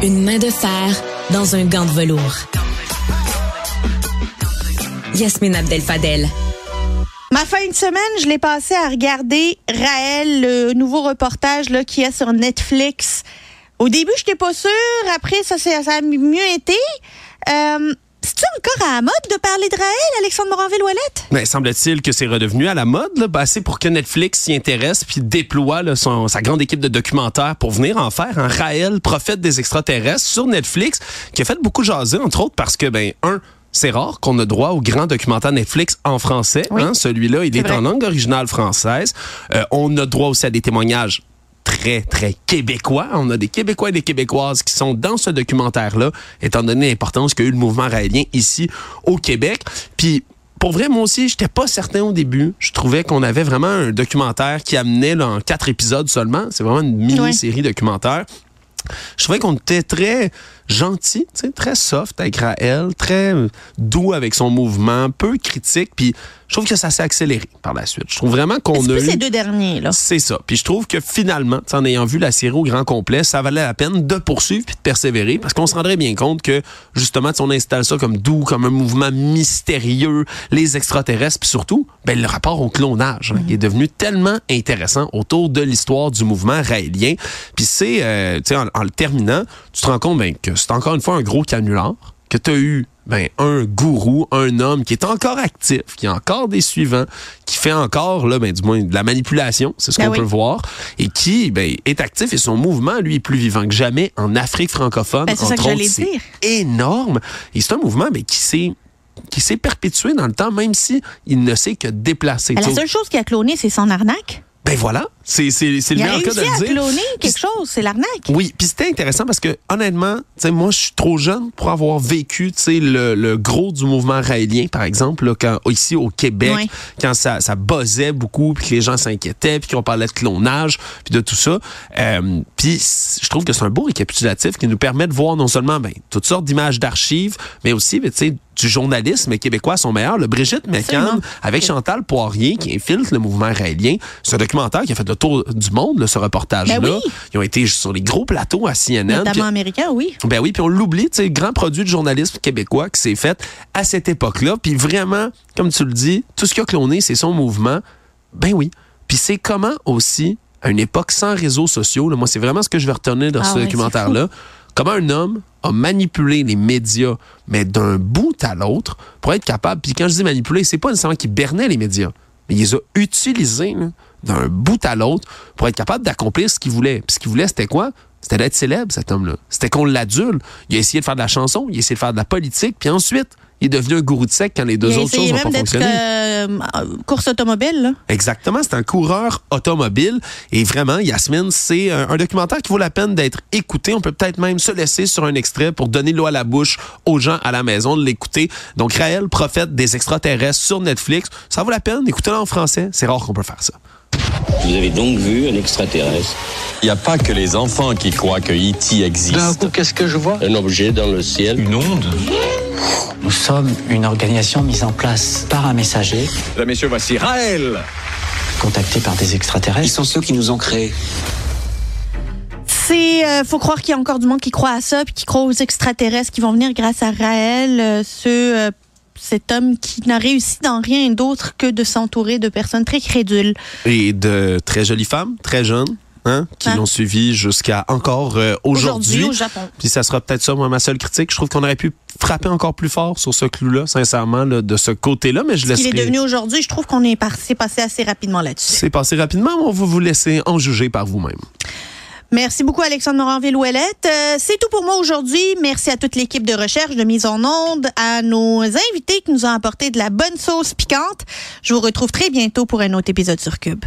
Une main de fer dans un gant de velours. Yasmine Abdel Fadel. Ma fin de semaine, je l'ai passé à regarder Raël, le nouveau reportage là, qui est sur Netflix. Au début, je n'étais pas sûre. Après, ça, ça a mieux été. Euh, c'est-tu encore à la mode de parler de Raël, Alexandre Moranville-Ouellette? Mais semble-t-il que c'est redevenu à la mode, là, ben, assez pour que Netflix s'y intéresse puis déploie là, son, sa grande équipe de documentaires pour venir en faire un Raël, prophète des extraterrestres, sur Netflix, qui a fait beaucoup jaser, entre autres parce que, ben, un, c'est rare qu'on ait droit au grand documentaire Netflix en français. Hein? Celui-là, il est, en langue originale française. Euh, on a droit aussi à des témoignages très, très québécois. On a des Québécois et des Québécoises qui sont dans ce documentaire-là, étant donné l'importance qu'a eu le mouvement raélien ici au Québec. Puis, pour vrai, moi aussi, j'étais pas certain au début. Je trouvais qu'on avait vraiment un documentaire qui amenait là, en quatre épisodes seulement. C'est vraiment une mini-série documentaire. Je trouvais qu'on était très gentil, très soft avec Raël, très doux avec son mouvement, peu critique, puis je trouve que ça s'est accéléré par la suite. Je trouve vraiment qu'on a eu... ces deux derniers, là? C'est ça. Puis je trouve que finalement, en ayant vu la série au grand complet, ça valait la peine de poursuivre puis de persévérer parce qu'on se rendrait bien compte que, justement, on installe ça comme doux, comme un mouvement mystérieux, les extraterrestres, puis surtout, ben, le rapport au clonage hein, qui est devenu tellement intéressant autour de l'histoire du mouvement raélien. Puis c'est, euh, tu sais, en, le terminant, tu te rends compte ben, que c'est encore une fois un gros canular, que tu as eu ben, un gourou, un homme qui est encore actif, qui a encore des suivants, qui fait encore, là, ben, du moins, de la manipulation, c'est ce ben qu'on peut voir, et qui ben, est actif et son mouvement, lui, est plus vivant que jamais en Afrique francophone. Ben, c'est ça que j'allais dire. énorme. Et c'est un mouvement ben, qui s'est qui s'est perpétué dans le temps, même si il ne s'est que déplacé. la seule chose qui a cloné, c'est son arnaque. Ben voilà, c'est le meilleur cas de le dire. cloner quelque chose, c'est l'arnaque. Oui, puis c'était intéressant parce que honnêtement, tu sais moi je suis trop jeune pour avoir vécu, tu sais le, le, gros du mouvement raélien par exemple là, quand ici au Québec, quand ça ça buzzait beaucoup puis que les gens s'inquiétaient puis qu'on parlait de clonage puis de tout ça. Euh, puis je trouve que c'est un beau récapitulatif qui nous permet de voir non seulement ben toutes sortes d'images d'archives, mais aussi ben, tu sais du journalisme québécois sont meilleurs. Le Brigitte McCann avec Chantal Poirier qui infiltre le mouvement raélien. Un documentaire qui a fait le tour du monde, ce reportage-là. Ben Ils ont été sur les gros plateaux à CNN. Notamment américain, oui. Ben oui, puis on l'oublie, tu sais, grand produit de journalisme québécois qui s'est fait à cette époque-là. Puis vraiment, comme tu le dis, tout ce qui a cloné, c'est son mouvement. Ben oui. Puis c'est comment aussi, à une époque sans réseaux sociaux, là, moi, c'est vraiment ce que je vais retenir dans ah ce documentaire-là comment un homme a manipulé les médias, mais d'un bout à l'autre, pour être capable, puis quand je dis manipuler, c'est pas nécessairement qu'il bernait les médias, mais il les a utilisés d'un bout à l'autre pour être capable d'accomplir ce qu'il voulait. Puis ce qu'il voulait, c'était quoi? C'était d'être célèbre, cet homme-là. C'était qu'on l'adule. Il a essayé de faire de la chanson, il a essayé de faire de la politique, puis ensuite, il est devenu un gourou de sec quand les deux autres choses n'ont pas fonctionné. Euh, course automobile. Là. Exactement, c'est un coureur automobile. Et vraiment, Yasmine, c'est un, documentaire qui vaut la peine d'être écouté. On peut peut-être même se laisser sur un extrait pour donner l'eau à la bouche aux gens à la maison de l'écouter. Donc, Raël, prophète des extraterrestres sur Netflix. Ça vaut la peine. Écoutez-le en français. C'est rare qu'on peut faire ça. Vous avez donc vu un extraterrestre Il n'y a pas que les enfants qui croient que E.T. existe. qu'est-ce que je vois? Un objet dans le ciel. Une onde Nous sommes une organisation mise en place par un messager. Là, messieurs, voici Raël Contacté par des extraterrestres. Ils sont ceux qui nous ont créés. C'est euh, faut croire qu'il y a encore du monde qui croit à ça puis qui croit aux extraterrestres qui vont venir grâce à Raël, euh, ce cet homme qui n'a réussi dans rien d'autre que de s'entourer de personnes très crédules. Et de très jolies femmes, très jeunes. Hein, qui hein? l'ont suivi jusqu'à encore euh, aujourd'hui. au Japon. Puis ça sera peut-être ça, moi, ma seule critique. Je trouve qu'on aurait pu frapper encore plus fort sur ce clou-là, sincèrement, de ce côté-là, mais je laisse. Il est devenu aujourd'hui, je trouve qu'on est passé, passé assez rapidement là-dessus. C'est passé rapidement, mais on va vous laisser en juger par vous-même. Merci beaucoup, Alexandre Moranville-Ouellette. Euh, c'est tout pour moi aujourd'hui. Merci à toute l'équipe de recherche, de mise en onde, à nos invités qui nous ont apporté de la bonne sauce piquante. Je vous retrouve très bientôt pour un autre épisode sur Cube.